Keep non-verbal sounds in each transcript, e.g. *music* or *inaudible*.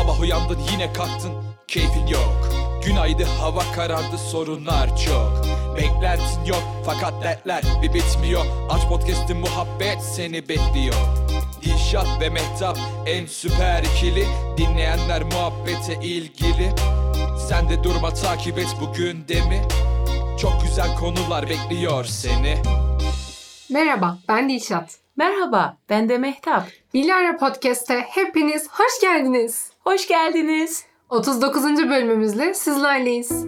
Sabah uyandın yine kalktın. Keyfin yok. Günaydın hava karardı sorunlar çok. Beklentin yok fakat dertler bir bitmiyor. Aç podcast'in muhabbet seni bekliyor. Dilşat ve Mehtap en süper ikili. Dinleyenler muhabbete ilgili. Sen de durma takip et bu gündemi. Çok güzel konular bekliyor seni. Merhaba, ben Dilşat. Merhaba, ben de Mehtap. Bilara Podcast'e hepiniz hoş geldiniz. Hoş geldiniz. 39. bölümümüzle sizlerleyiz.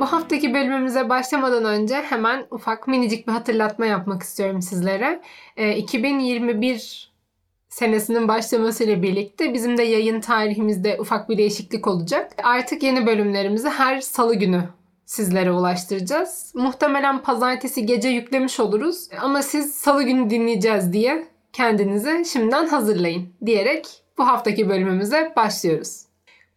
Bu haftaki bölümümüze başlamadan önce hemen ufak minicik bir hatırlatma yapmak istiyorum sizlere. Ee, 2021 senesinin başlamasıyla birlikte bizim de yayın tarihimizde ufak bir değişiklik olacak. Artık yeni bölümlerimizi her salı günü sizlere ulaştıracağız. Muhtemelen pazartesi gece yüklemiş oluruz ama siz salı günü dinleyeceğiz diye kendinizi şimdiden hazırlayın diyerek bu haftaki bölümümüze başlıyoruz.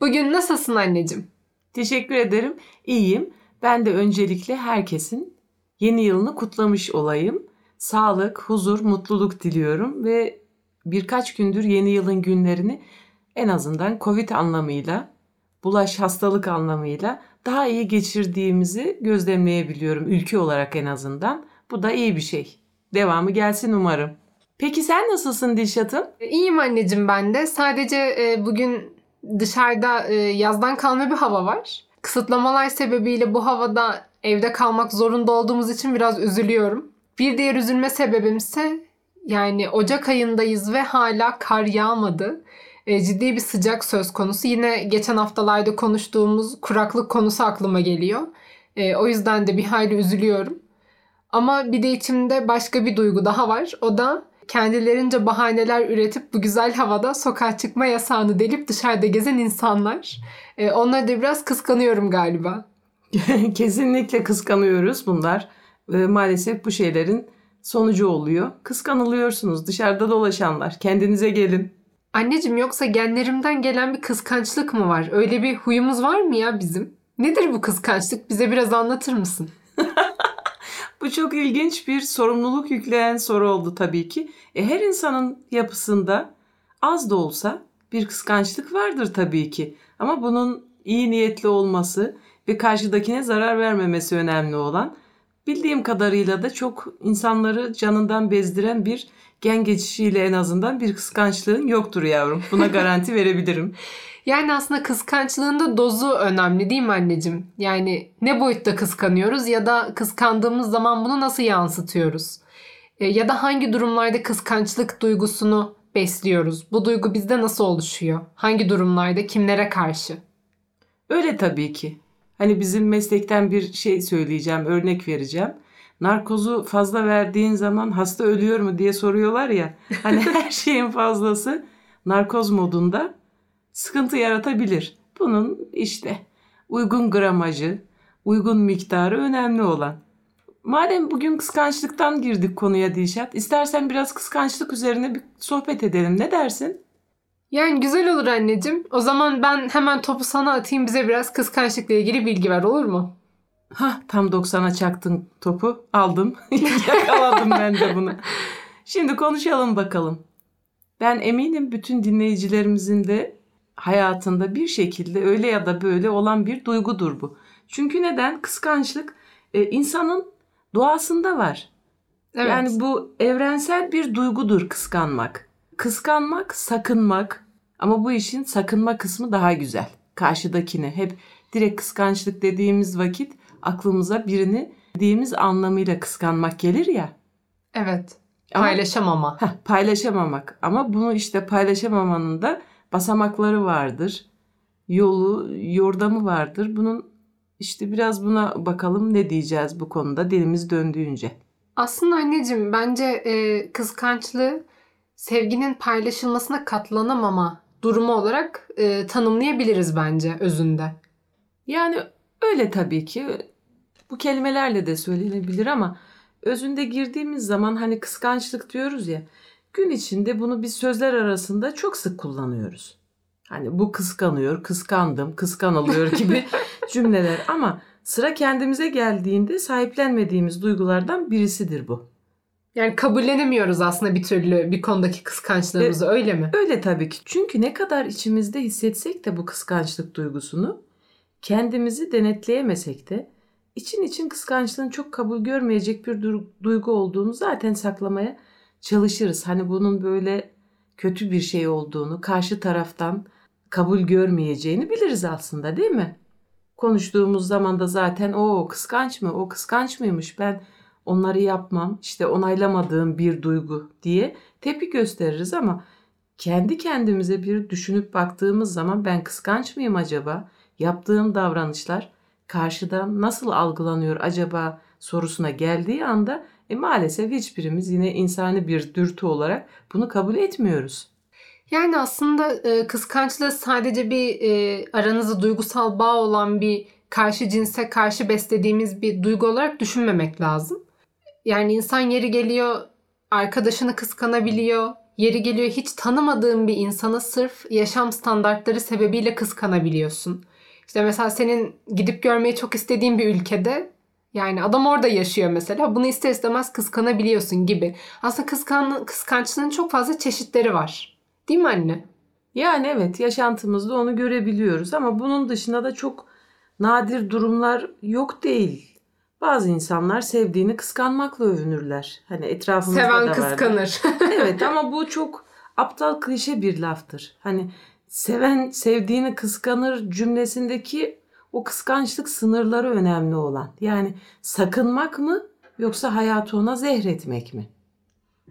Bugün nasılsın anneciğim? Teşekkür ederim. İyiyim. Ben de öncelikle herkesin yeni yılını kutlamış olayım. Sağlık, huzur, mutluluk diliyorum ve birkaç gündür yeni yılın günlerini en azından Covid anlamıyla, bulaş hastalık anlamıyla daha iyi geçirdiğimizi gözlemleyebiliyorum ülke olarak en azından. Bu da iyi bir şey. Devamı gelsin umarım. Peki sen nasılsın Dilşat'ım? İyiyim anneciğim ben de. Sadece e, bugün dışarıda e, yazdan kalma bir hava var. Kısıtlamalar sebebiyle bu havada evde kalmak zorunda olduğumuz için biraz üzülüyorum. Bir diğer üzülme sebebim ise yani Ocak ayındayız ve hala kar yağmadı. E, ciddi bir sıcak söz konusu. Yine geçen haftalarda konuştuğumuz kuraklık konusu aklıma geliyor. E, o yüzden de bir hayli üzülüyorum. Ama bir de içimde başka bir duygu daha var. O da kendilerince bahaneler üretip bu güzel havada sokağa çıkma yasağını delip dışarıda gezen insanlar. E, onları da biraz kıskanıyorum galiba. *laughs* Kesinlikle kıskanıyoruz bunlar. E, maalesef bu şeylerin sonucu oluyor. Kıskanılıyorsunuz dışarıda dolaşanlar. Kendinize gelin. Anneciğim yoksa genlerimden gelen bir kıskançlık mı var? Öyle bir huyumuz var mı ya bizim? Nedir bu kıskançlık? Bize biraz anlatır mısın? Bu çok ilginç bir sorumluluk yükleyen soru oldu tabii ki. E, her insanın yapısında az da olsa bir kıskançlık vardır tabii ki. Ama bunun iyi niyetli olması ve karşıdakine zarar vermemesi önemli olan. Bildiğim kadarıyla da çok insanları canından bezdiren bir gen geçişiyle en azından bir kıskançlığın yoktur yavrum. Buna *laughs* garanti verebilirim. Yani aslında kıskançlığın da dozu önemli değil mi anneciğim? Yani ne boyutta kıskanıyoruz ya da kıskandığımız zaman bunu nasıl yansıtıyoruz? E, ya da hangi durumlarda kıskançlık duygusunu besliyoruz? Bu duygu bizde nasıl oluşuyor? Hangi durumlarda kimlere karşı? Öyle tabii ki. Hani bizim meslekten bir şey söyleyeceğim, örnek vereceğim narkozu fazla verdiğin zaman hasta ölüyor mu diye soruyorlar ya. Hani *laughs* her şeyin fazlası narkoz modunda sıkıntı yaratabilir. Bunun işte uygun gramajı, uygun miktarı önemli olan. Madem bugün kıskançlıktan girdik konuya Dilşat, istersen biraz kıskançlık üzerine bir sohbet edelim. Ne dersin? Yani güzel olur anneciğim. O zaman ben hemen topu sana atayım bize biraz kıskançlıkla ilgili bilgi ver olur mu? Ha tam 90'a çaktın topu. Aldım. *laughs* Yakaladım ben de bunu. Şimdi konuşalım bakalım. Ben eminim bütün dinleyicilerimizin de hayatında bir şekilde öyle ya da böyle olan bir duygudur bu. Çünkü neden? Kıskançlık e, insanın doğasında var. Evet. Yani bu evrensel bir duygudur kıskanmak. Kıskanmak, sakınmak ama bu işin sakınma kısmı daha güzel. Karşıdakini hep direkt kıskançlık dediğimiz vakit aklımıza birini dediğimiz anlamıyla kıskanmak gelir ya. Evet. Paylaşamama. Ama, heh, paylaşamamak. Ama bunu işte paylaşamamanın da basamakları vardır. Yolu, yordamı vardır. Bunun işte biraz buna bakalım ne diyeceğiz bu konuda dilimiz döndüğünce. Aslında anneciğim bence e, kıskançlığı sevginin paylaşılmasına katlanamama durumu olarak e, tanımlayabiliriz bence özünde. Yani öyle tabii ki bu kelimelerle de söylenebilir ama özünde girdiğimiz zaman hani kıskançlık diyoruz ya gün içinde bunu biz sözler arasında çok sık kullanıyoruz. Hani bu kıskanıyor, kıskandım, kıskanılıyor gibi *laughs* cümleler ama sıra kendimize geldiğinde sahiplenmediğimiz duygulardan birisidir bu. Yani kabullenemiyoruz aslında bir türlü bir konudaki kıskançlığımızı E, öyle mi? Öyle tabii ki. Çünkü ne kadar içimizde hissetsek de bu kıskançlık duygusunu kendimizi denetleyemesek de için için kıskançlığın çok kabul görmeyecek bir du- duygu olduğunu zaten saklamaya çalışırız. Hani bunun böyle kötü bir şey olduğunu, karşı taraftan kabul görmeyeceğini biliriz aslında değil mi? Konuştuğumuz zaman da zaten o kıskanç mı, o kıskanç mıymış ben onları yapmam, işte onaylamadığım bir duygu diye tepki gösteririz ama kendi kendimize bir düşünüp baktığımız zaman ben kıskanç mıyım acaba? Yaptığım davranışlar karşıdan nasıl algılanıyor acaba sorusuna geldiği anda e maalesef hiçbirimiz yine insani bir dürtü olarak bunu kabul etmiyoruz. Yani aslında e, kıskançlığı sadece bir e, aranızda duygusal bağ olan bir karşı cinse karşı beslediğimiz bir duygu olarak düşünmemek lazım. Yani insan yeri geliyor arkadaşını kıskanabiliyor. Yeri geliyor hiç tanımadığın bir insanı sırf yaşam standartları sebebiyle kıskanabiliyorsun. İşte mesela senin gidip görmeyi çok istediğin bir ülkede yani adam orada yaşıyor mesela. Bunu ister istemez kıskanabiliyorsun gibi. Aslında kıskan, kıskançlığın çok fazla çeşitleri var. Değil mi anne? Yani evet yaşantımızda onu görebiliyoruz ama bunun dışında da çok nadir durumlar yok değil. Bazı insanlar sevdiğini kıskanmakla övünürler. Hani etrafımızda da Seven var. kıskanır. *laughs* evet ama bu çok aptal klişe bir laftır. Hani seven sevdiğini kıskanır cümlesindeki o kıskançlık sınırları önemli olan. Yani sakınmak mı yoksa hayatı ona zehretmek mi?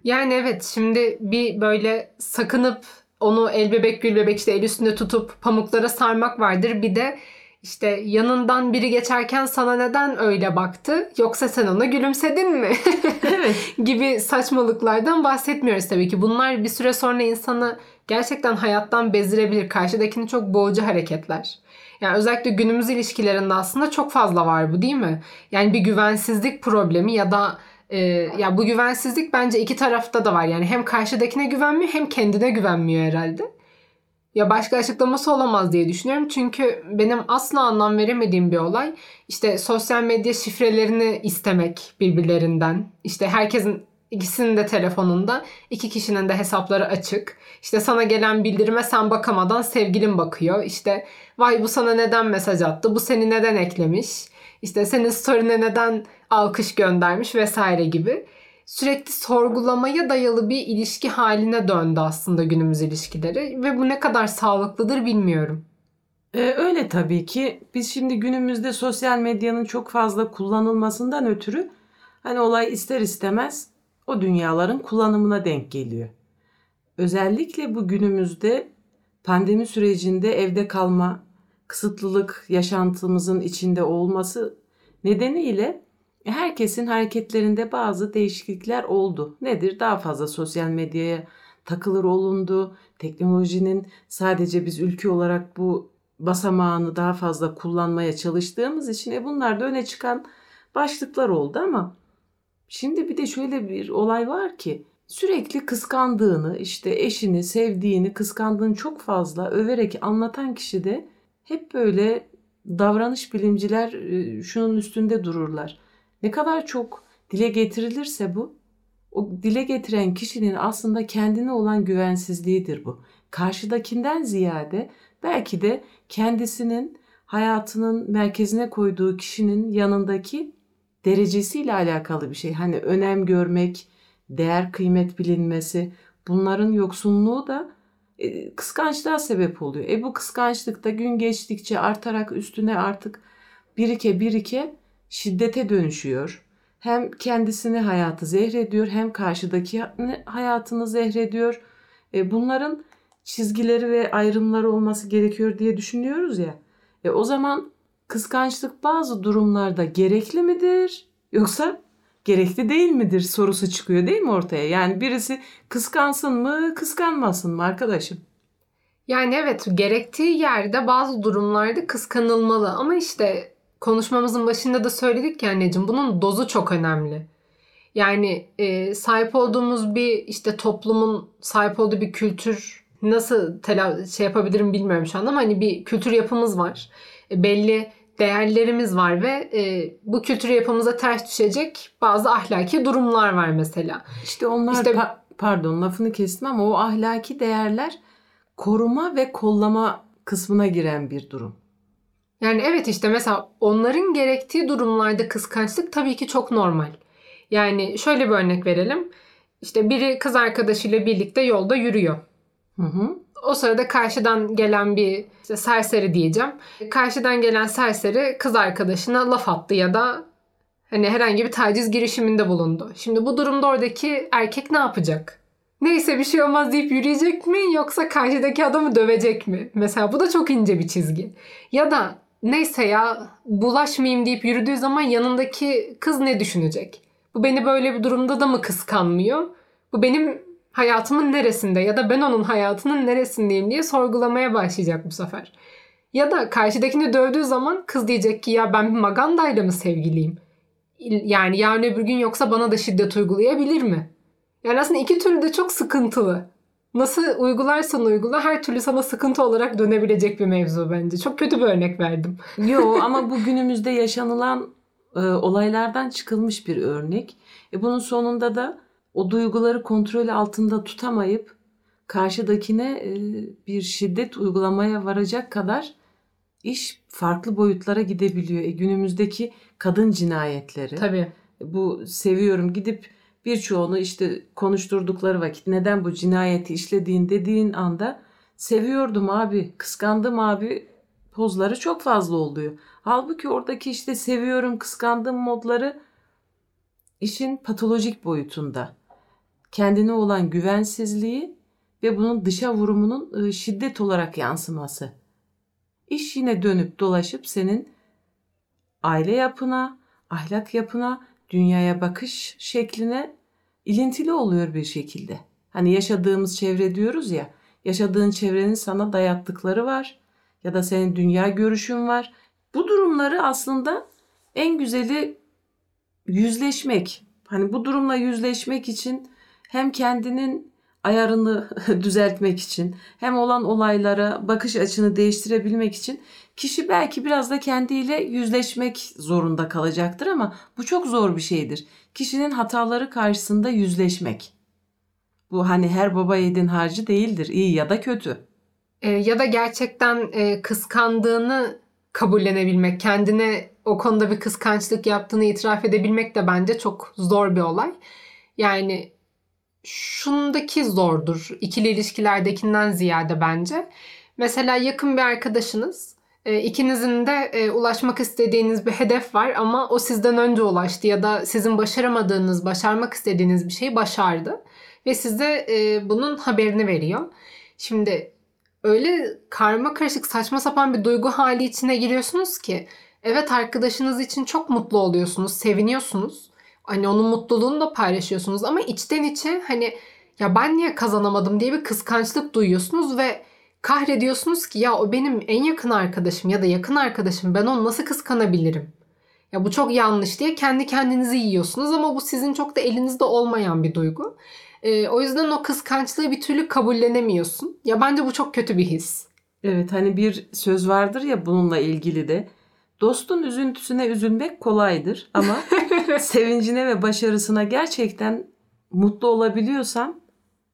Yani evet şimdi bir böyle sakınıp onu el bebek gül bebek işte el üstünde tutup pamuklara sarmak vardır. Bir de işte yanından biri geçerken sana neden öyle baktı yoksa sen ona gülümsedin mi *laughs* Evet. gibi saçmalıklardan bahsetmiyoruz tabii ki. Bunlar bir süre sonra insanı gerçekten hayattan bezdirebilir. Karşıdakini çok boğucu hareketler. Yani özellikle günümüz ilişkilerinde aslında çok fazla var bu değil mi? Yani bir güvensizlik problemi ya da e, ya bu güvensizlik bence iki tarafta da var. Yani hem karşıdakine güvenmiyor hem kendine güvenmiyor herhalde. Ya başka açıklaması olamaz diye düşünüyorum. Çünkü benim asla anlam veremediğim bir olay işte sosyal medya şifrelerini istemek birbirlerinden. İşte herkesin ikisinin de telefonunda iki kişinin de hesapları açık. İşte sana gelen bildirime sen bakamadan sevgilin bakıyor. İşte vay bu sana neden mesaj attı? Bu seni neden eklemiş? İşte senin story'ne neden alkış göndermiş vesaire gibi. Sürekli sorgulamaya dayalı bir ilişki haline döndü aslında günümüz ilişkileri ve bu ne kadar sağlıklıdır bilmiyorum. Ee, öyle tabii ki. Biz şimdi günümüzde sosyal medyanın çok fazla kullanılmasından ötürü hani olay ister istemez o dünyaların kullanımına denk geliyor. Özellikle bu günümüzde pandemi sürecinde evde kalma, kısıtlılık yaşantımızın içinde olması nedeniyle herkesin hareketlerinde bazı değişiklikler oldu. Nedir? Daha fazla sosyal medyaya takılır olundu. Teknolojinin sadece biz ülke olarak bu basamağını daha fazla kullanmaya çalıştığımız için e bunlar da öne çıkan başlıklar oldu ama şimdi bir de şöyle bir olay var ki sürekli kıskandığını işte eşini sevdiğini kıskandığını çok fazla överek anlatan kişi de hep böyle davranış bilimciler e, şunun üstünde dururlar. Ne kadar çok dile getirilirse bu o dile getiren kişinin aslında kendine olan güvensizliğidir bu. Karşıdakinden ziyade belki de kendisinin hayatının merkezine koyduğu kişinin yanındaki derecesiyle alakalı bir şey. Hani önem görmek, değer kıymet bilinmesi bunların yoksunluğu da e, kıskançlığa sebep oluyor. E bu kıskançlık da gün geçtikçe artarak üstüne artık birike birike şiddete dönüşüyor. Hem kendisini hayatı zehrediyor hem karşıdaki hayatını zehrediyor. E bunların çizgileri ve ayrımları olması gerekiyor diye düşünüyoruz ya. E o zaman kıskançlık bazı durumlarda gerekli midir yoksa gerekli değil midir sorusu çıkıyor değil mi ortaya? Yani birisi kıskansın mı kıskanmasın mı arkadaşım? Yani evet gerektiği yerde bazı durumlarda kıskanılmalı ama işte konuşmamızın başında da söyledik ki anneciğim bunun dozu çok önemli. Yani e, sahip olduğumuz bir işte toplumun sahip olduğu bir kültür nasıl tela şey yapabilirim bilmiyorum şu anda ama hani bir kültür yapımız var. Belli değerlerimiz var ve e, bu kültür yapımıza ters düşecek bazı ahlaki durumlar var mesela. İşte onlar İşte- pa- pardon lafını kestim ama o ahlaki değerler koruma ve kollama kısmına giren bir durum. Yani evet işte mesela onların gerektiği durumlarda kıskançlık tabii ki çok normal. Yani şöyle bir örnek verelim. İşte biri kız arkadaşıyla birlikte yolda yürüyor. Hı hı. O sırada karşıdan gelen bir işte serseri diyeceğim. Karşıdan gelen serseri kız arkadaşına laf attı ya da hani herhangi bir taciz girişiminde bulundu. Şimdi bu durumda oradaki erkek ne yapacak? Neyse bir şey olmaz deyip yürüyecek mi yoksa karşıdaki adamı dövecek mi? Mesela bu da çok ince bir çizgi. Ya da neyse ya bulaşmayayım deyip yürüdüğü zaman yanındaki kız ne düşünecek? Bu beni böyle bir durumda da mı kıskanmıyor? Bu benim hayatımın neresinde ya da ben onun hayatının neresindeyim diye sorgulamaya başlayacak bu sefer. Ya da karşıdakini dövdüğü zaman kız diyecek ki ya ben bir magandayla mı sevgiliyim? Yani yarın öbür gün yoksa bana da şiddet uygulayabilir mi? Yani aslında iki türlü de çok sıkıntılı. Nasıl uygularsan uygula her türlü sana sıkıntı olarak dönebilecek bir mevzu bence. Çok kötü bir örnek verdim. *laughs* Yo *laughs* ama bu günümüzde yaşanılan e, olaylardan çıkılmış bir örnek. E, bunun sonunda da o duyguları kontrol altında tutamayıp karşıdakine e, bir şiddet uygulamaya varacak kadar iş farklı boyutlara gidebiliyor. E, günümüzdeki kadın cinayetleri. Tabii. bu seviyorum gidip birçoğunu işte konuşturdukları vakit neden bu cinayeti işlediğin dediğin anda seviyordum abi, kıskandım abi pozları çok fazla oluyor. Halbuki oradaki işte seviyorum, kıskandım modları işin patolojik boyutunda. Kendine olan güvensizliği ve bunun dışa vurumunun e, şiddet olarak yansıması. İş yine dönüp dolaşıp senin aile yapına, ahlak yapına, dünyaya bakış şekline ilintili oluyor bir şekilde. Hani yaşadığımız çevre diyoruz ya, yaşadığın çevrenin sana dayattıkları var ya da senin dünya görüşün var. Bu durumları aslında en güzeli yüzleşmek. Hani bu durumla yüzleşmek için hem kendinin ayarını *laughs* düzeltmek için hem olan olaylara bakış açını değiştirebilmek için kişi belki biraz da kendiyle yüzleşmek zorunda kalacaktır ama bu çok zor bir şeydir. Kişinin hataları karşısında yüzleşmek. Bu hani her baba yiğidin harcı değildir. iyi ya da kötü. E, ya da gerçekten e, kıskandığını kabullenebilmek, kendine o konuda bir kıskançlık yaptığını itiraf edebilmek de bence çok zor bir olay. Yani şundaki zordur. ikili ilişkilerdekinden ziyade bence. Mesela yakın bir arkadaşınız, e, ikinizin de e, ulaşmak istediğiniz bir hedef var ama o sizden önce ulaştı ya da sizin başaramadığınız, başarmak istediğiniz bir şeyi başardı ve size e, bunun haberini veriyor. Şimdi öyle karma karışık saçma sapan bir duygu hali içine giriyorsunuz ki evet arkadaşınız için çok mutlu oluyorsunuz, seviniyorsunuz. Hani onun mutluluğunu da paylaşıyorsunuz ama içten içe hani ya ben niye kazanamadım diye bir kıskançlık duyuyorsunuz ve kahrediyorsunuz ki ya o benim en yakın arkadaşım ya da yakın arkadaşım ben onu nasıl kıskanabilirim? Ya bu çok yanlış diye kendi kendinizi yiyorsunuz ama bu sizin çok da elinizde olmayan bir duygu. Ee, o yüzden o kıskançlığı bir türlü kabullenemiyorsun. Ya bence bu çok kötü bir his. Evet hani bir söz vardır ya bununla ilgili de. Dostun üzüntüsüne üzülmek kolaydır ama *laughs* sevincine ve başarısına gerçekten mutlu olabiliyorsam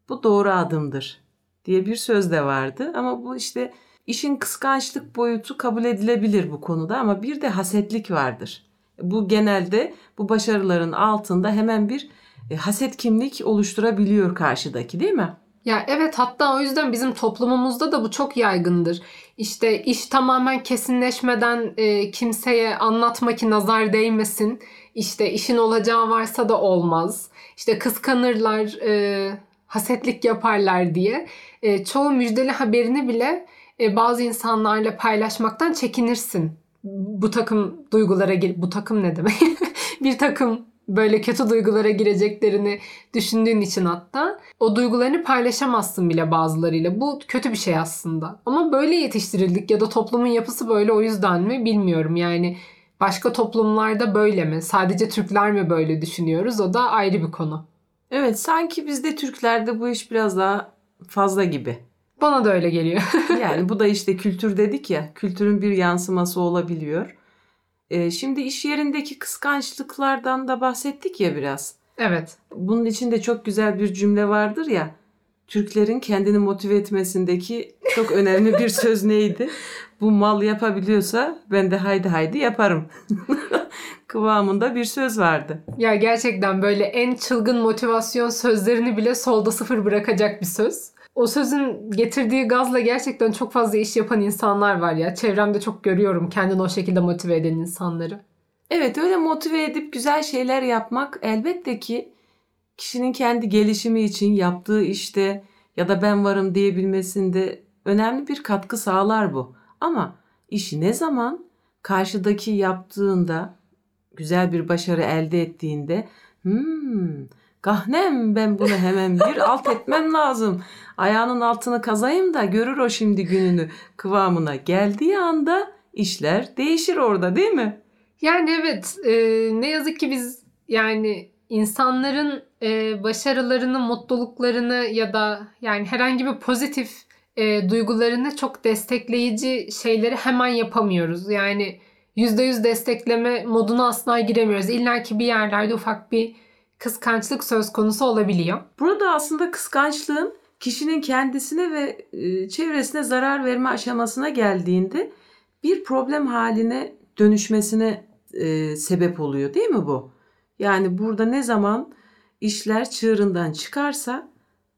bu doğru adımdır diye bir söz de vardı. Ama bu işte işin kıskançlık boyutu kabul edilebilir bu konuda ama bir de hasetlik vardır. Bu genelde bu başarıların altında hemen bir e, haset kimlik oluşturabiliyor karşıdaki değil mi? Ya evet hatta o yüzden bizim toplumumuzda da bu çok yaygındır. İşte iş tamamen kesinleşmeden e, kimseye anlatma ki nazar değmesin. İşte işin olacağı varsa da olmaz. İşte kıskanırlar, e, hasetlik yaparlar diye. E, çoğu müjdeli haberini bile e, bazı insanlarla paylaşmaktan çekinirsin. Bu takım duygulara gir, bu takım ne demek? *laughs* bir takım böyle kötü duygulara gireceklerini düşündüğün için hatta o duygularını paylaşamazsın bile bazılarıyla. Bu kötü bir şey aslında. Ama böyle yetiştirildik ya da toplumun yapısı böyle o yüzden mi bilmiyorum. Yani başka toplumlarda böyle mi? Sadece Türkler mi böyle düşünüyoruz? O da ayrı bir konu. Evet sanki bizde Türklerde bu iş biraz daha fazla gibi. Bana da öyle geliyor. *laughs* Yani bu da işte kültür dedik ya kültürün bir yansıması olabiliyor. E, şimdi iş yerindeki kıskançlıklardan da bahsettik ya biraz. Evet. Bunun içinde çok güzel bir cümle vardır ya. Türklerin kendini motive etmesindeki çok önemli bir *laughs* söz neydi? Bu mal yapabiliyorsa ben de haydi haydi yaparım. *laughs* Kıvamında bir söz vardı. Ya gerçekten böyle en çılgın motivasyon sözlerini bile solda sıfır bırakacak bir söz. O sözün getirdiği gazla gerçekten çok fazla iş yapan insanlar var ya. Çevremde çok görüyorum kendini o şekilde motive eden insanları. Evet öyle motive edip güzel şeyler yapmak elbette ki kişinin kendi gelişimi için yaptığı işte ya da ben varım diyebilmesinde önemli bir katkı sağlar bu. Ama işi ne zaman karşıdaki yaptığında güzel bir başarı elde ettiğinde hmm, kahnem ben bunu hemen bir *laughs* alt etmem lazım. Ayağının altını kazayım da görür o şimdi gününü kıvamına geldiği anda işler değişir orada değil mi? Yani evet e, ne yazık ki biz yani insanların e, başarılarını, mutluluklarını ya da yani herhangi bir pozitif e, duygularını çok destekleyici şeyleri hemen yapamıyoruz. Yani %100 destekleme moduna asla giremiyoruz. İlla ki bir yerlerde ufak bir kıskançlık söz konusu olabiliyor. Burada aslında kıskançlığın kişinin kendisine ve e, çevresine zarar verme aşamasına geldiğinde bir problem haline dönüşmesine e, sebep oluyor değil mi bu? Yani burada ne zaman işler çığırından çıkarsa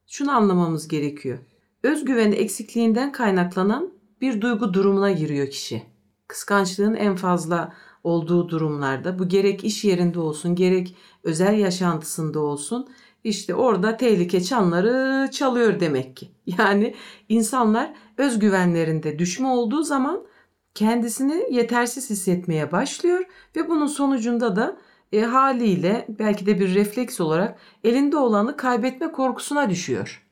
şunu anlamamız gerekiyor. Özgüven eksikliğinden kaynaklanan bir duygu durumuna giriyor kişi. Kıskançlığın en fazla olduğu durumlarda bu gerek iş yerinde olsun gerek özel yaşantısında olsun işte orada tehlike çanları çalıyor demek ki. *laughs* Yani insanlar özgüvenlerinde düşme olduğu zaman kendisini yetersiz hissetmeye başlıyor ve bunun sonucunda da e, haliyle belki de bir refleks olarak elinde olanı kaybetme korkusuna düşüyor.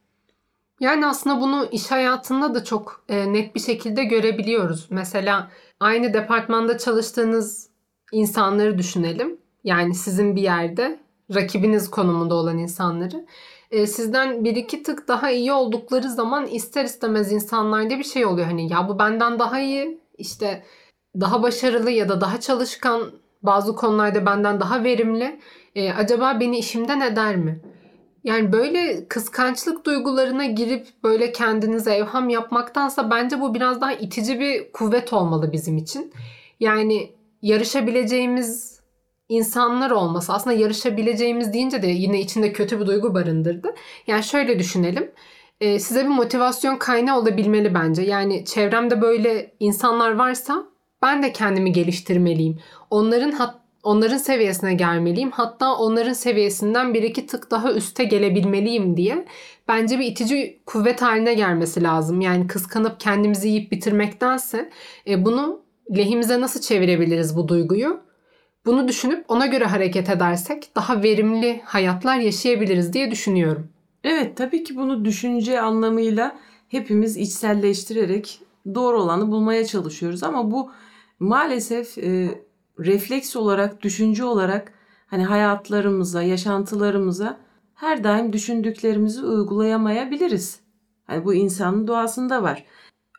Yani aslında bunu iş hayatında da çok e, net bir şekilde görebiliyoruz. Mesela aynı departmanda çalıştığınız insanları düşünelim. Yani sizin bir yerde rakibiniz konumunda olan insanları. E, sizden bir iki tık daha iyi oldukları zaman ister istemez insanlarda bir şey oluyor. Hani ya bu benden daha iyi işte daha başarılı ya da daha çalışkan bazı konularda benden daha verimli. E, acaba beni işimden eder mi? Yani böyle kıskançlık duygularına girip böyle kendinize evham yapmaktansa bence bu biraz daha itici bir kuvvet olmalı bizim için. Yani yarışabileceğimiz insanlar olması aslında yarışabileceğimiz deyince de yine içinde kötü bir duygu barındırdı. Yani şöyle düşünelim. Ee, size bir motivasyon kaynağı olabilmeli bence. Yani çevremde böyle insanlar varsa ben de kendimi geliştirmeliyim. Onların hat onların seviyesine gelmeliyim. Hatta onların seviyesinden bir iki tık daha üste gelebilmeliyim diye bence bir itici kuvvet haline gelmesi lazım. Yani kıskanıp kendimizi yiyip bitirmektense e, bunu lehimize nasıl çevirebiliriz bu duyguyu? Bunu düşünüp ona göre hareket edersek daha verimli hayatlar yaşayabiliriz diye düşünüyorum. Evet tabii ki bunu düşünce anlamıyla hepimiz içselleştirerek doğru olanı bulmaya çalışıyoruz ama bu maalesef e, refleks olarak, düşünce olarak hani hayatlarımıza, yaşantılarımıza her daim düşündüklerimizi uygulayamayabiliriz. Hani bu insanın doğasında var.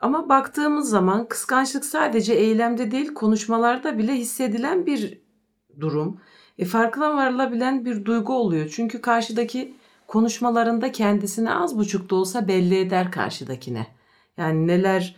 Ama baktığımız zaman kıskançlık sadece eylemde değil konuşmalarda bile hissedilen bir durum. E, farkına varılabilen bir duygu oluyor. Çünkü karşıdaki konuşmalarında kendisini az buçuk da olsa belli eder karşıdakine. Yani neler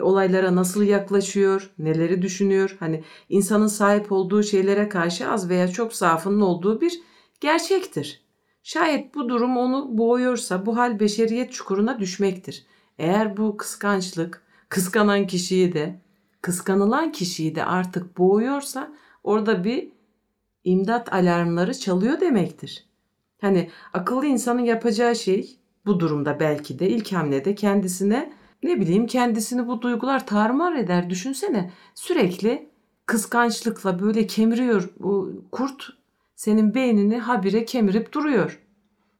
olaylara nasıl yaklaşıyor, neleri düşünüyor. Hani insanın sahip olduğu şeylere karşı az veya çok zaafının olduğu bir gerçektir. Şayet bu durum onu boğuyorsa bu hal beşeriyet çukuruna düşmektir. Eğer bu kıskançlık kıskanan kişiyi de kıskanılan kişiyi de artık boğuyorsa orada bir imdat alarmları çalıyor demektir. Hani akıllı insanın yapacağı şey bu durumda belki de ilk hamlede kendisine ne bileyim kendisini bu duygular tarmar eder düşünsene. Sürekli kıskançlıkla böyle kemiriyor bu kurt senin beynini habire kemirip duruyor.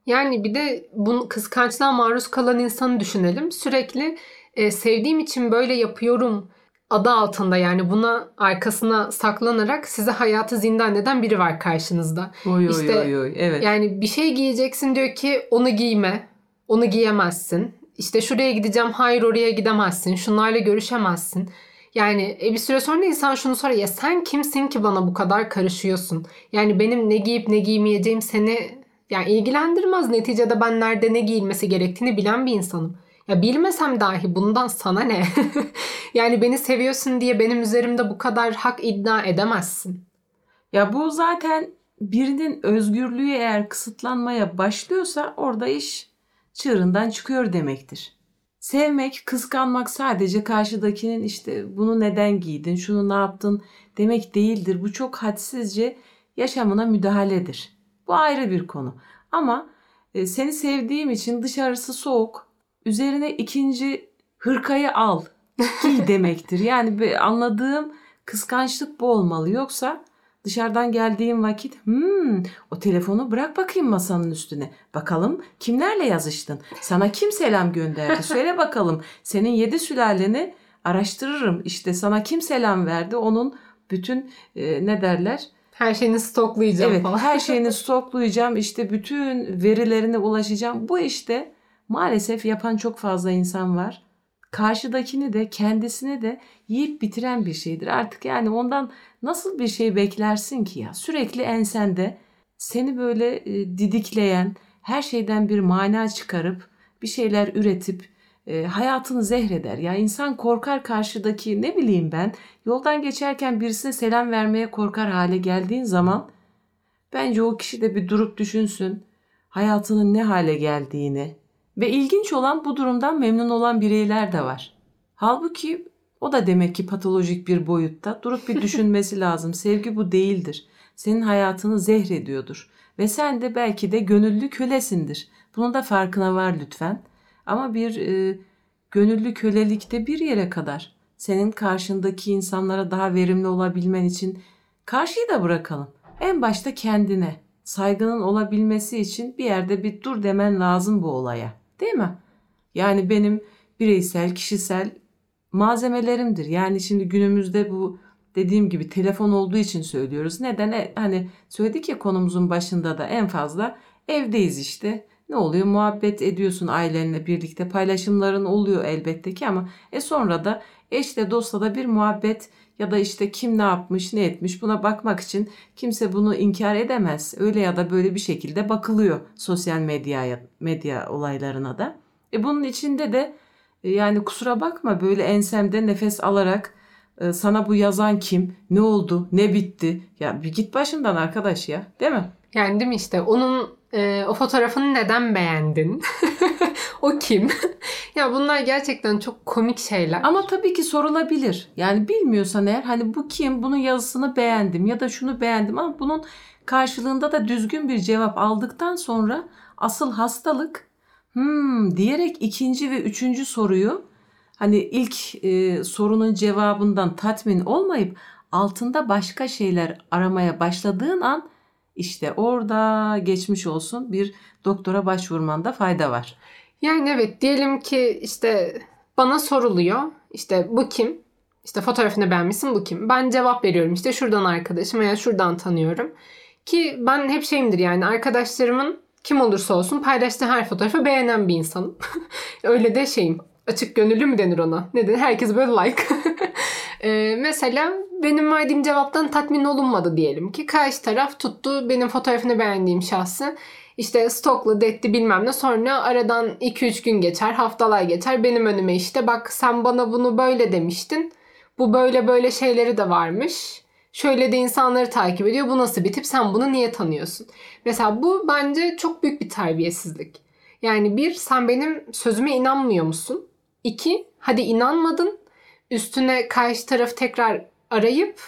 Yani bir de bunu kıskançlığa maruz kalan insanı düşünelim. Sürekli e, sevdiğim için böyle yapıyorum adı altında yani buna arkasına saklanarak size hayatı zindan eden biri var karşınızda. Oy, işte, oy, oy, evet. Yani bir şey giyeceksin diyor ki onu giyme. Onu giyemezsin. İşte şuraya gideceğim hayır oraya gidemezsin. Şunlarla görüşemezsin. Yani e, bir süre sonra insan şunu soruyor ya sen kimsin ki bana bu kadar karışıyorsun? Yani benim ne giyip ne giymeyeceğim seni yani ilgilendirmez. Neticede ben nerede ne giyilmesi gerektiğini bilen bir insanım. Ya bilmesem dahi bundan sana ne? *laughs* yani beni seviyorsun diye benim üzerimde bu kadar hak iddia edemezsin. Ya bu zaten birinin özgürlüğü eğer kısıtlanmaya başlıyorsa orada iş çığırından çıkıyor demektir. Sevmek, kıskanmak sadece karşıdakinin işte bunu neden giydin, şunu ne yaptın demek değildir. Bu çok hadsizce yaşamına müdahaledir. Bu ayrı bir konu. Ama e, seni sevdiğim için dışarısı soğuk, üzerine ikinci hırkayı al giy *laughs* demektir. Yani anladığım kıskançlık bu olmalı. Yoksa Dışarıdan geldiğim vakit hmm, o telefonu bırak bakayım masanın üstüne. Bakalım kimlerle yazıştın? Sana kim selam gönderdi? Söyle *laughs* bakalım. Senin yedi sülaleni araştırırım. İşte sana kim selam verdi? Onun bütün e, ne derler? Her şeyini stoklayacağım evet, falan. her şeyini *laughs* stoklayacağım. İşte bütün verilerine ulaşacağım. Bu işte maalesef yapan çok fazla insan var karşıdakini de kendisini de yiyip bitiren bir şeydir. Artık yani ondan nasıl bir şey beklersin ki ya? Sürekli ensende seni böyle e, didikleyen, her şeyden bir mana çıkarıp bir şeyler üretip e, hayatını zehreder. Ya insan korkar karşıdaki ne bileyim ben yoldan geçerken birisine selam vermeye korkar hale geldiğin zaman bence o kişi de bir durup düşünsün hayatının ne hale geldiğini, ve ilginç olan bu durumdan memnun olan bireyler de var. Halbuki o da demek ki patolojik bir boyutta. Durup bir *laughs* düşünmesi lazım. Sevgi bu değildir. Senin hayatını zehrediyordur. Ve sen de belki de gönüllü kölesindir. Bunun da farkına var lütfen. Ama bir e, gönüllü kölelikte bir yere kadar. Senin karşındaki insanlara daha verimli olabilmen için karşıyı da bırakalım. En başta kendine saygının olabilmesi için bir yerde bir dur demen lazım bu olaya. Değil mi? Yani benim bireysel, kişisel malzemelerimdir. Yani şimdi günümüzde bu dediğim gibi telefon olduğu için söylüyoruz. Neden? E, hani söyledik ya konumuzun başında da en fazla evdeyiz işte. Ne oluyor? Muhabbet ediyorsun ailenle birlikte. Paylaşımların oluyor elbette ki ama e sonra da eşle dostla da bir muhabbet ya da işte kim ne yapmış ne etmiş buna bakmak için kimse bunu inkar edemez. Öyle ya da böyle bir şekilde bakılıyor sosyal medyaya medya olaylarına da. E bunun içinde de e, yani kusura bakma böyle ensemde nefes alarak e, sana bu yazan kim, ne oldu, ne bitti? Ya bir git başımdan arkadaş ya değil mi? Yani değil mi işte onun e, o fotoğrafını neden beğendin? *laughs* o kim? *laughs* ya bunlar gerçekten çok komik şeyler. Ama tabii ki sorulabilir. Yani bilmiyorsan eğer hani bu kim? Bunun yazısını beğendim ya da şunu beğendim ama bunun karşılığında da düzgün bir cevap aldıktan sonra asıl hastalık hmm diyerek ikinci ve üçüncü soruyu hani ilk e, sorunun cevabından tatmin olmayıp altında başka şeyler aramaya başladığın an işte orada geçmiş olsun bir doktora başvurmanda fayda var. Yani evet diyelim ki işte bana soruluyor. İşte bu kim? İşte fotoğrafını beğenmişsin bu kim? Ben cevap veriyorum işte şuradan arkadaşım veya şuradan tanıyorum. Ki ben hep şeyimdir yani arkadaşlarımın kim olursa olsun paylaştığı her fotoğrafı beğenen bir insanım. *laughs* Öyle de şeyim. Açık gönüllü mü denir ona? Ne denir? Herkes böyle like. *laughs* ee, mesela benim verdiğim cevaptan tatmin olunmadı diyelim ki. Karşı taraf tuttu benim fotoğrafını beğendiğim şahsı işte stokladı etti bilmem ne. Sonra aradan 2-3 gün geçer, haftalar geçer. Benim önüme işte bak sen bana bunu böyle demiştin. Bu böyle böyle şeyleri de varmış. Şöyle de insanları takip ediyor. Bu nasıl bir tip? Sen bunu niye tanıyorsun? Mesela bu bence çok büyük bir terbiyesizlik. Yani bir, sen benim sözüme inanmıyor musun? İki, hadi inanmadın. Üstüne karşı tarafı tekrar arayıp,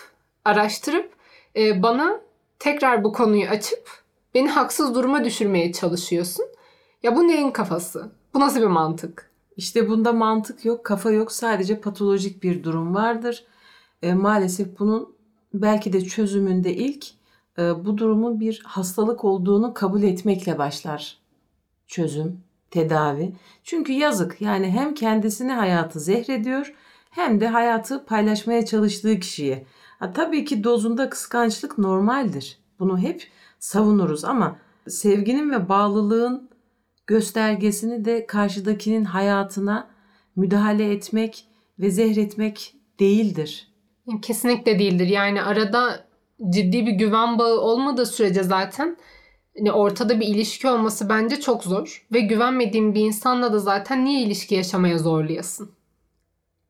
araştırıp e, bana tekrar bu konuyu açıp Beni haksız duruma düşürmeye çalışıyorsun. Ya bu neyin kafası? Bu nasıl bir mantık? İşte bunda mantık yok, kafa yok. Sadece patolojik bir durum vardır. E, maalesef bunun belki de çözümünde ilk e, bu durumun bir hastalık olduğunu kabul etmekle başlar çözüm, tedavi. Çünkü yazık yani hem kendisini hayatı zehrediyor hem de hayatı paylaşmaya çalıştığı kişiye. Ha, tabii ki dozunda kıskançlık normaldir. Bunu hep savunuruz ama sevginin ve bağlılığın göstergesini de karşıdakinin hayatına müdahale etmek ve zehretmek değildir. Kesinlikle değildir. Yani arada ciddi bir güven bağı olmadığı sürece zaten hani ortada bir ilişki olması bence çok zor. Ve güvenmediğin bir insanla da zaten niye ilişki yaşamaya zorlayasın?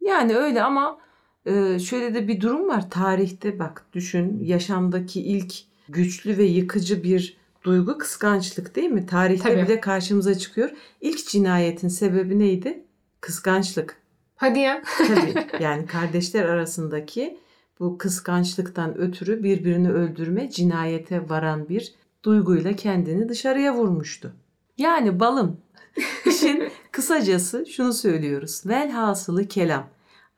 Yani öyle ama e, şöyle de bir durum var. Tarihte bak düşün yaşamdaki ilk güçlü ve yıkıcı bir duygu kıskançlık değil mi? Tarihte Tabii. bile karşımıza çıkıyor. İlk cinayetin sebebi neydi? Kıskançlık. Hadi ya. Tabii *laughs* yani kardeşler arasındaki bu kıskançlıktan ötürü birbirini öldürme, cinayete varan bir duyguyla kendini dışarıya vurmuştu. Yani balım *laughs* işin kısacası şunu söylüyoruz. Velhasılı kelam.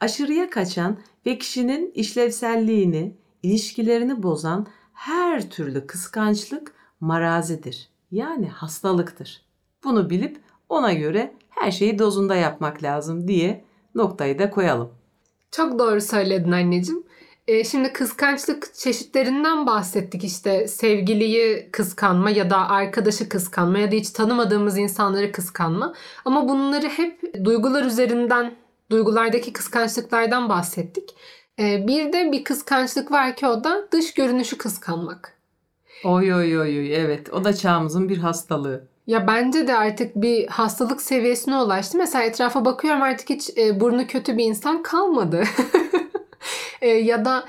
Aşırıya kaçan ve kişinin işlevselliğini, ilişkilerini bozan her türlü kıskançlık marazidir. Yani hastalıktır. Bunu bilip ona göre her şeyi dozunda yapmak lazım diye noktayı da koyalım. Çok doğru söyledin anneciğim. Ee, şimdi kıskançlık çeşitlerinden bahsettik işte sevgiliyi kıskanma ya da arkadaşı kıskanma ya da hiç tanımadığımız insanları kıskanma. Ama bunları hep duygular üzerinden, duygulardaki kıskançlıklardan bahsettik. Ee, bir de bir kıskançlık var ki o da dış görünüşü kıskanmak. Oy oy oy oy evet o da çağımızın bir hastalığı. Ya bence de artık bir hastalık seviyesine ulaştı. Mesela etrafa bakıyorum artık hiç e, burnu kötü bir insan kalmadı. *laughs* E, ya da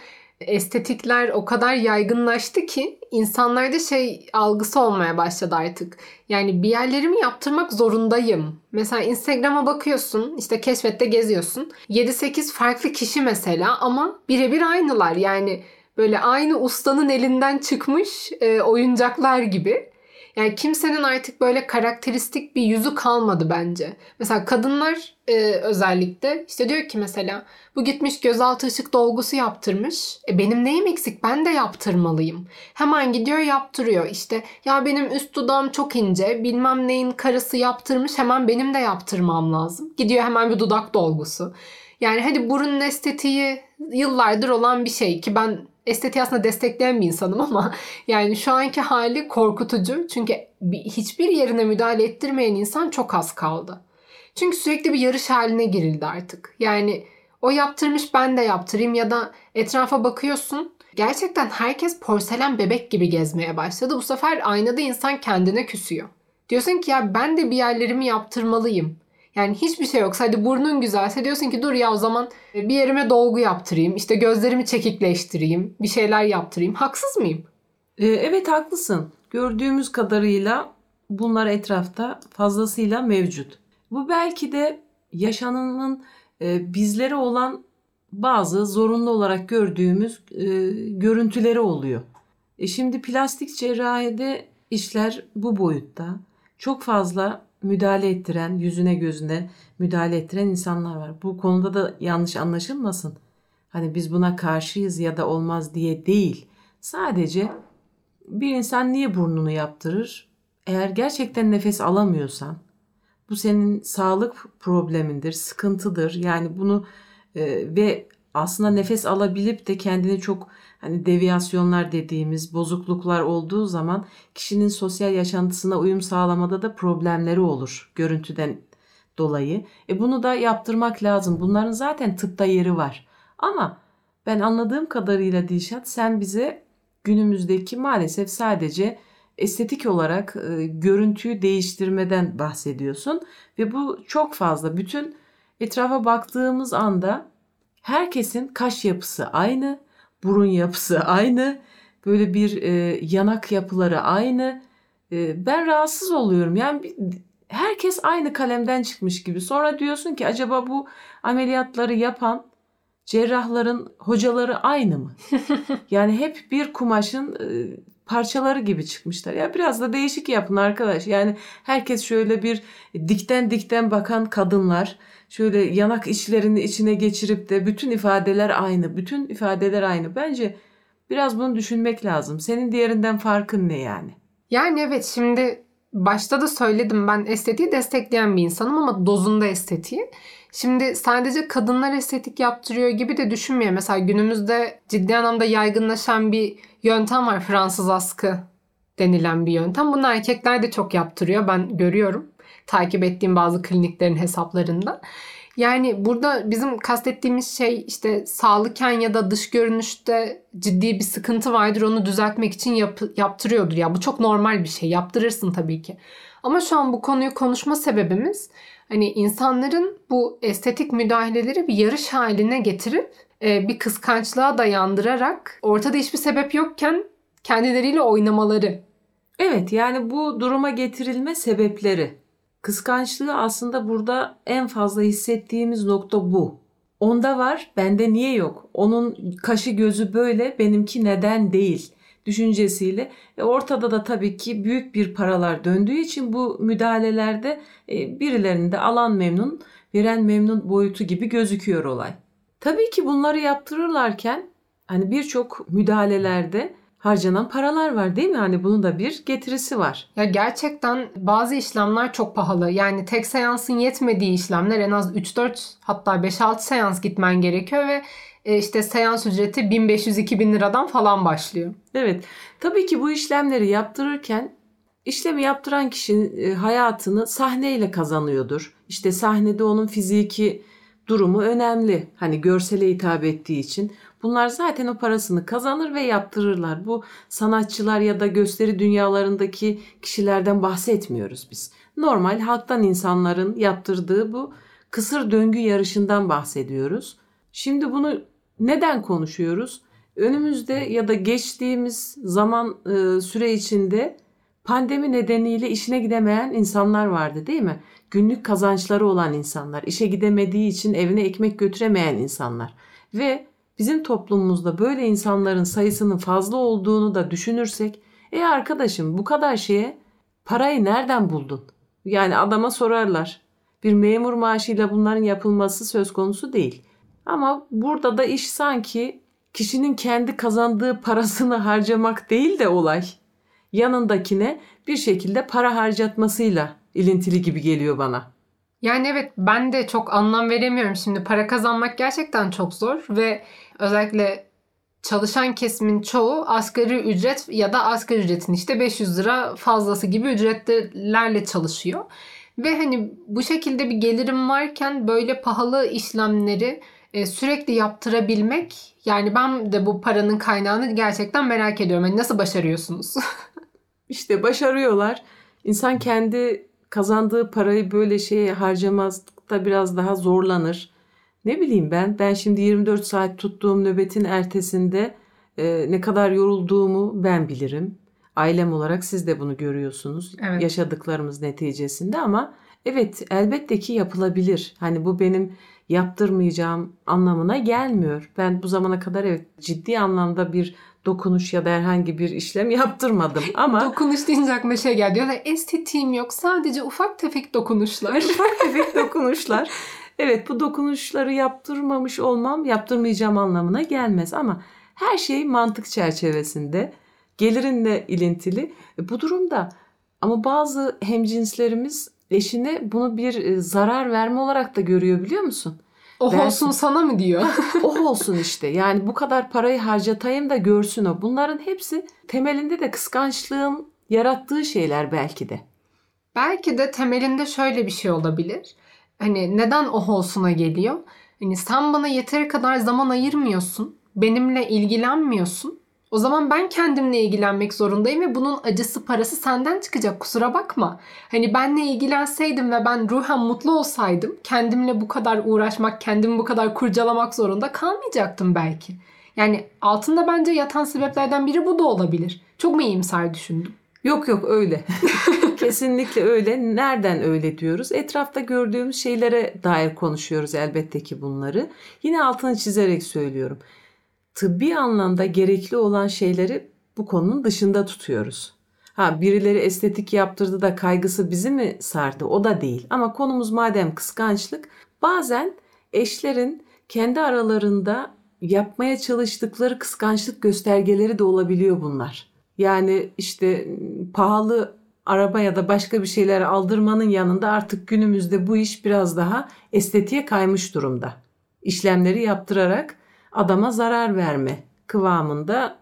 estetikler o kadar yaygınlaştı ki insanlarda şey algısı olmaya başladı artık. Yani bir yerlerimi yaptırmak zorundayım. Mesela Instagram'a bakıyorsun, işte keşfette geziyorsun. 7-8 farklı kişi mesela ama birebir aynılar. Yani böyle aynı ustanın elinden çıkmış e, oyuncaklar gibi. Yani kimsenin artık böyle karakteristik bir yüzü kalmadı bence. Mesela kadınlar e, özellikle işte diyor ki mesela bu gitmiş gözaltı ışık dolgusu yaptırmış. E, benim neyim eksik ben de yaptırmalıyım. Hemen gidiyor yaptırıyor. İşte ya benim üst dudağım çok ince bilmem neyin karısı yaptırmış hemen benim de yaptırmam lazım. Gidiyor hemen bir dudak dolgusu. Yani hadi burun estetiği yıllardır olan bir şey ki ben estetiği aslında destekleyen bir insanım ama *laughs* yani şu anki hali korkutucu. Çünkü bir, hiçbir yerine müdahale ettirmeyen insan çok az kaldı. Çünkü sürekli bir yarış haline girildi artık. Yani o yaptırmış ben de yaptırayım ya da etrafa bakıyorsun. Gerçekten herkes porselen bebek gibi gezmeye başladı. Bu sefer aynada insan kendine küsüyor. Diyorsun ki ya ben de bir yerlerimi yaptırmalıyım. Yani hiçbir şey yoksa hadi burnun güzelse diyorsun ki dur ya o zaman bir yerime dolgu yaptırayım. işte gözlerimi çekikleştireyim. Bir şeyler yaptırayım. Haksız mıyım? Ee, evet haklısın. Gördüğümüz kadarıyla bunlar etrafta fazlasıyla mevcut. Bu belki de yaşananın e, bizlere olan bazı zorunlu olarak gördüğümüz e, görüntüleri oluyor. E şimdi plastik cerrahide işler bu boyutta. Çok fazla müdahale ettiren, yüzüne gözüne müdahale ettiren insanlar var. Bu konuda da yanlış anlaşılmasın. Hani biz buna karşıyız ya da olmaz diye değil. Sadece bir insan niye burnunu yaptırır? Eğer gerçekten nefes alamıyorsan, bu senin sağlık problemindir, sıkıntıdır. Yani bunu e, ve aslında nefes alabilip de kendini çok hani deviyasyonlar dediğimiz bozukluklar olduğu zaman kişinin sosyal yaşantısına uyum sağlamada da problemleri olur görüntüden dolayı. E bunu da yaptırmak lazım. Bunların zaten tıpta yeri var. Ama ben anladığım kadarıyla Dilşat sen bize günümüzdeki maalesef sadece estetik olarak e, görüntüyü değiştirmeden bahsediyorsun ve bu çok fazla. Bütün etrafa baktığımız anda herkesin kaş yapısı aynı, burun yapısı *laughs* aynı, böyle bir e, yanak yapıları aynı. E, ben rahatsız oluyorum. Yani bir, herkes aynı kalemden çıkmış gibi. Sonra diyorsun ki acaba bu ameliyatları yapan cerrahların hocaları aynı mı? *laughs* yani hep bir kumaşın e, parçaları gibi çıkmışlar. Ya biraz da değişik yapın arkadaş. Yani herkes şöyle bir dikten dikten bakan kadınlar şöyle yanak içlerini içine geçirip de bütün ifadeler aynı. Bütün ifadeler aynı. Bence biraz bunu düşünmek lazım. Senin diğerinden farkın ne yani? Yani evet şimdi başta da söyledim ben estetiği destekleyen bir insanım ama dozunda estetiği. Şimdi sadece kadınlar estetik yaptırıyor gibi de düşünmüyor. Mesela günümüzde ciddi anlamda yaygınlaşan bir yöntem var Fransız askı denilen bir yöntem. Bunu erkekler de çok yaptırıyor ben görüyorum. Takip ettiğim bazı kliniklerin hesaplarında. Yani burada bizim kastettiğimiz şey işte sağlıken ya da dış görünüşte ciddi bir sıkıntı vardır onu düzeltmek için yap, yaptırıyordur. Ya bu çok normal bir şey yaptırırsın tabii ki. Ama şu an bu konuyu konuşma sebebimiz hani insanların bu estetik müdahaleleri bir yarış haline getirip bir kıskançlığa dayandırarak ortada hiçbir sebep yokken kendileriyle oynamaları. Evet yani bu duruma getirilme sebepleri. Kıskançlığı aslında burada en fazla hissettiğimiz nokta bu. Onda var, bende niye yok? Onun kaşı gözü böyle, benimki neden değil? düşüncesiyle e ortada da tabii ki büyük bir paralar döndüğü için bu müdahalelerde e, birilerinde alan memnun, veren memnun boyutu gibi gözüküyor olay. Tabii ki bunları yaptırırlarken hani birçok müdahalelerde harcanan paralar var değil mi? Hani bunun da bir getirisi var. Ya gerçekten bazı işlemler çok pahalı. Yani tek seansın yetmediği işlemler en az 3-4 hatta 5-6 seans gitmen gerekiyor ve e, işte seans ücreti 1500-2000 liradan falan başlıyor. Evet. Tabii ki bu işlemleri yaptırırken işlemi yaptıran kişinin e, hayatını sahneyle kazanıyordur. İşte sahnede onun fiziki durumu önemli. Hani görsele hitap ettiği için. Bunlar zaten o parasını kazanır ve yaptırırlar. Bu sanatçılar ya da gösteri dünyalarındaki kişilerden bahsetmiyoruz biz. Normal halktan insanların yaptırdığı bu kısır döngü yarışından bahsediyoruz. Şimdi bunu neden konuşuyoruz? Önümüzde ya da geçtiğimiz zaman e, süre içinde pandemi nedeniyle işine gidemeyen insanlar vardı değil mi? Günlük kazançları olan insanlar, işe gidemediği için evine ekmek götüremeyen insanlar ve bizim toplumumuzda böyle insanların sayısının fazla olduğunu da düşünürsek, e arkadaşım bu kadar şeye parayı nereden buldun? Yani adama sorarlar. Bir memur maaşıyla bunların yapılması söz konusu değil. Ama burada da iş sanki kişinin kendi kazandığı parasını harcamak değil de olay yanındakine bir şekilde para harcatmasıyla ilintili gibi geliyor bana. Yani evet ben de çok anlam veremiyorum şimdi. Para kazanmak gerçekten çok zor ve özellikle çalışan kesimin çoğu asgari ücret ya da asgari ücretin işte 500 lira fazlası gibi ücretlerle çalışıyor. Ve hani bu şekilde bir gelirim varken böyle pahalı işlemleri e, sürekli yaptırabilmek yani ben de bu paranın kaynağını gerçekten merak ediyorum. Yani nasıl başarıyorsunuz? *laughs* İşte başarıyorlar. İnsan kendi kazandığı parayı böyle şeye harcamazda biraz daha zorlanır. Ne bileyim ben, ben şimdi 24 saat tuttuğum nöbetin ertesinde e, ne kadar yorulduğumu ben bilirim. Ailem olarak siz de bunu görüyorsunuz. Evet. Yaşadıklarımız neticesinde ama evet elbette ki yapılabilir. Hani bu benim yaptırmayacağım anlamına gelmiyor. Ben bu zamana kadar evet ciddi anlamda bir dokunuş ya da herhangi bir işlem yaptırmadım *laughs* ama dokunuş deyince aklıma şey geldi. Diyorlar estetiğim yok sadece ufak tefek dokunuşlar. *laughs* ufak tefek dokunuşlar. Evet bu dokunuşları yaptırmamış olmam yaptırmayacağım anlamına gelmez ama her şey mantık çerçevesinde gelirinle ilintili. E, bu durumda ama bazı hemcinslerimiz eşine bunu bir e, zarar verme olarak da görüyor biliyor musun? Oh Versin. olsun sana mı diyor? *laughs* oh olsun işte. Yani bu kadar parayı harcatayım da görsün o. Bunların hepsi temelinde de kıskançlığın yarattığı şeyler belki de. Belki de temelinde şöyle bir şey olabilir. Hani neden oh olsuna geliyor? Hani sen bana yeteri kadar zaman ayırmıyorsun. Benimle ilgilenmiyorsun. O zaman ben kendimle ilgilenmek zorundayım ve bunun acısı parası senden çıkacak kusura bakma. Hani benle ilgilenseydim ve ben ruhen mutlu olsaydım kendimle bu kadar uğraşmak, kendimi bu kadar kurcalamak zorunda kalmayacaktım belki. Yani altında bence yatan sebeplerden biri bu da olabilir. Çok mu iyimser düşündüm? Yok yok öyle. *laughs* Kesinlikle öyle. Nereden öyle diyoruz? Etrafta gördüğümüz şeylere dair konuşuyoruz elbette ki bunları. Yine altını çizerek söylüyorum tıbbi anlamda gerekli olan şeyleri bu konunun dışında tutuyoruz. Ha birileri estetik yaptırdı da kaygısı bizi mi sardı? O da değil. Ama konumuz madem kıskançlık, bazen eşlerin kendi aralarında yapmaya çalıştıkları kıskançlık göstergeleri de olabiliyor bunlar. Yani işte pahalı araba ya da başka bir şeyler aldırmanın yanında artık günümüzde bu iş biraz daha estetiğe kaymış durumda. İşlemleri yaptırarak adama zarar verme kıvamında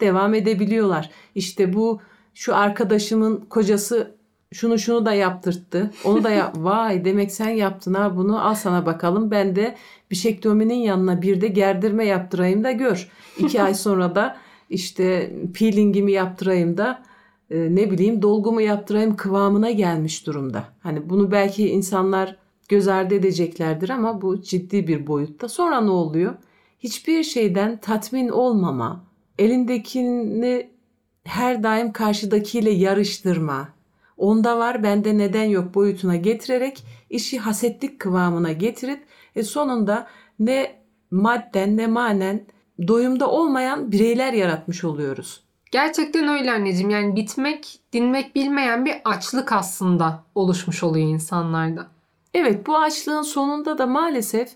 devam edebiliyorlar. İşte bu şu arkadaşımın kocası şunu şunu da yaptırttı. Onu da yap. *laughs* Vay demek sen yaptın ha bunu al sana bakalım. Ben de bişektominin yanına bir de gerdirme yaptırayım da gör. İki ay *laughs* sonra da işte peelingimi yaptırayım da e, ne bileyim dolgumu yaptırayım kıvamına gelmiş durumda. Hani bunu belki insanlar göz ardı edeceklerdir ama bu ciddi bir boyutta. Sonra ne oluyor? Hiçbir şeyden tatmin olmama, elindekini her daim karşıdakiyle yarıştırma, onda var bende neden yok boyutuna getirerek işi hasetlik kıvamına getirip e sonunda ne madden ne manen doyumda olmayan bireyler yaratmış oluyoruz. Gerçekten öyle anneciğim. Yani bitmek, dinmek bilmeyen bir açlık aslında oluşmuş oluyor insanlarda. Evet bu açlığın sonunda da maalesef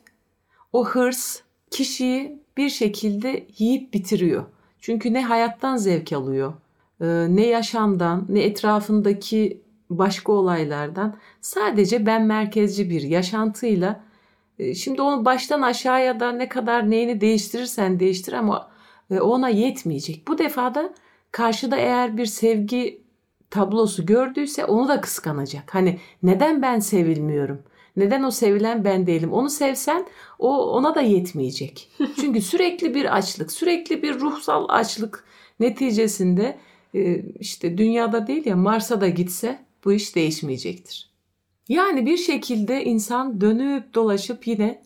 o hırs kişiyi bir şekilde yiyip bitiriyor. Çünkü ne hayattan zevk alıyor, e, ne yaşamdan, ne etrafındaki başka olaylardan sadece ben merkezci bir yaşantıyla e, şimdi onu baştan aşağıya da ne kadar neyini değiştirirsen değiştir ama e, ona yetmeyecek. Bu defada karşıda eğer bir sevgi tablosu gördüyse onu da kıskanacak. Hani neden ben sevilmiyorum? Neden o sevilen ben değilim? Onu sevsen o ona da yetmeyecek. *laughs* Çünkü sürekli bir açlık, sürekli bir ruhsal açlık neticesinde e, işte dünyada değil ya Mars'a da gitse bu iş değişmeyecektir. Yani bir şekilde insan dönüp dolaşıp yine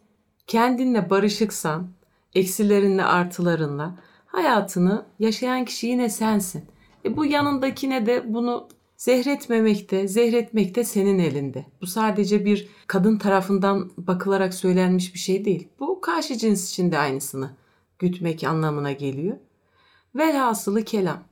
kendinle barışıksan, eksilerinle artılarınla hayatını yaşayan kişi yine sensin. E bu yanındakine de bunu zehretmemekte, zehretmekte senin elinde. Bu sadece bir kadın tarafından bakılarak söylenmiş bir şey değil. Bu karşı cins için de aynısını gütmek anlamına geliyor. Velhasılı kelam.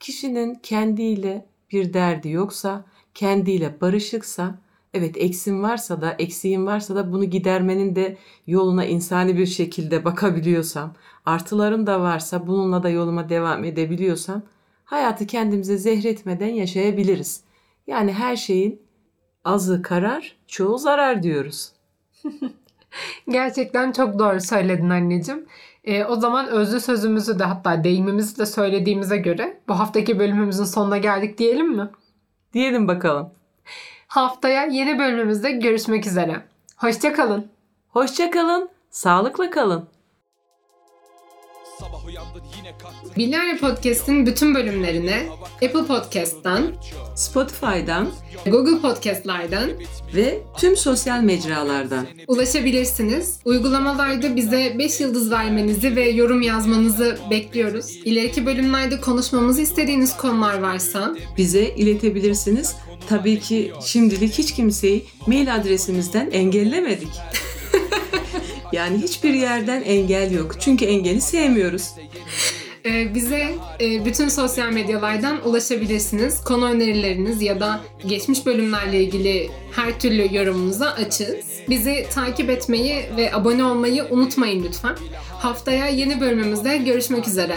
Kişinin kendiyle bir derdi yoksa, kendiyle barışıksa, evet eksim varsa da, eksiğim varsa da bunu gidermenin de yoluna insani bir şekilde bakabiliyorsam, artılarım da varsa bununla da yoluma devam edebiliyorsam hayatı kendimize zehretmeden yaşayabiliriz. Yani her şeyin azı karar, çoğu zarar diyoruz. *laughs* Gerçekten çok doğru söyledin anneciğim. E, o zaman özlü sözümüzü de hatta deyimimizi de söylediğimize göre bu haftaki bölümümüzün sonuna geldik diyelim mi? Diyelim bakalım. Haftaya yeni bölümümüzde görüşmek üzere. Hoşçakalın. Hoşçakalın, sağlıkla kalın. Bilyare Podcast'in bütün bölümlerini Apple Podcast'tan, Spotify'dan Google Podcast'lardan ve tüm sosyal mecralardan. ulaşabilirsiniz. Uygulamalarda bize 5 yıldız vermenizi ve yorum yazmanızı bekliyoruz. İleriki bölümlerde konuşmamızı istediğiniz konular varsa Bize iletebilirsiniz. Tabii ki şimdilik hiç kimseyi mail adresimizden engellemedik. *laughs* yani hiçbir yerden engel yok. Çünkü engeli sevmiyoruz. e, bize e, bütün sosyal medyalardan ulaşabilirsiniz. Konu önerileriniz ya da geçmiş bölümlerle ilgili her türlü yorumunuza açığız. Bizi takip etmeyi ve abone olmayı unutmayın lütfen. Haftaya yeni bölümümüzde görüşmek üzere.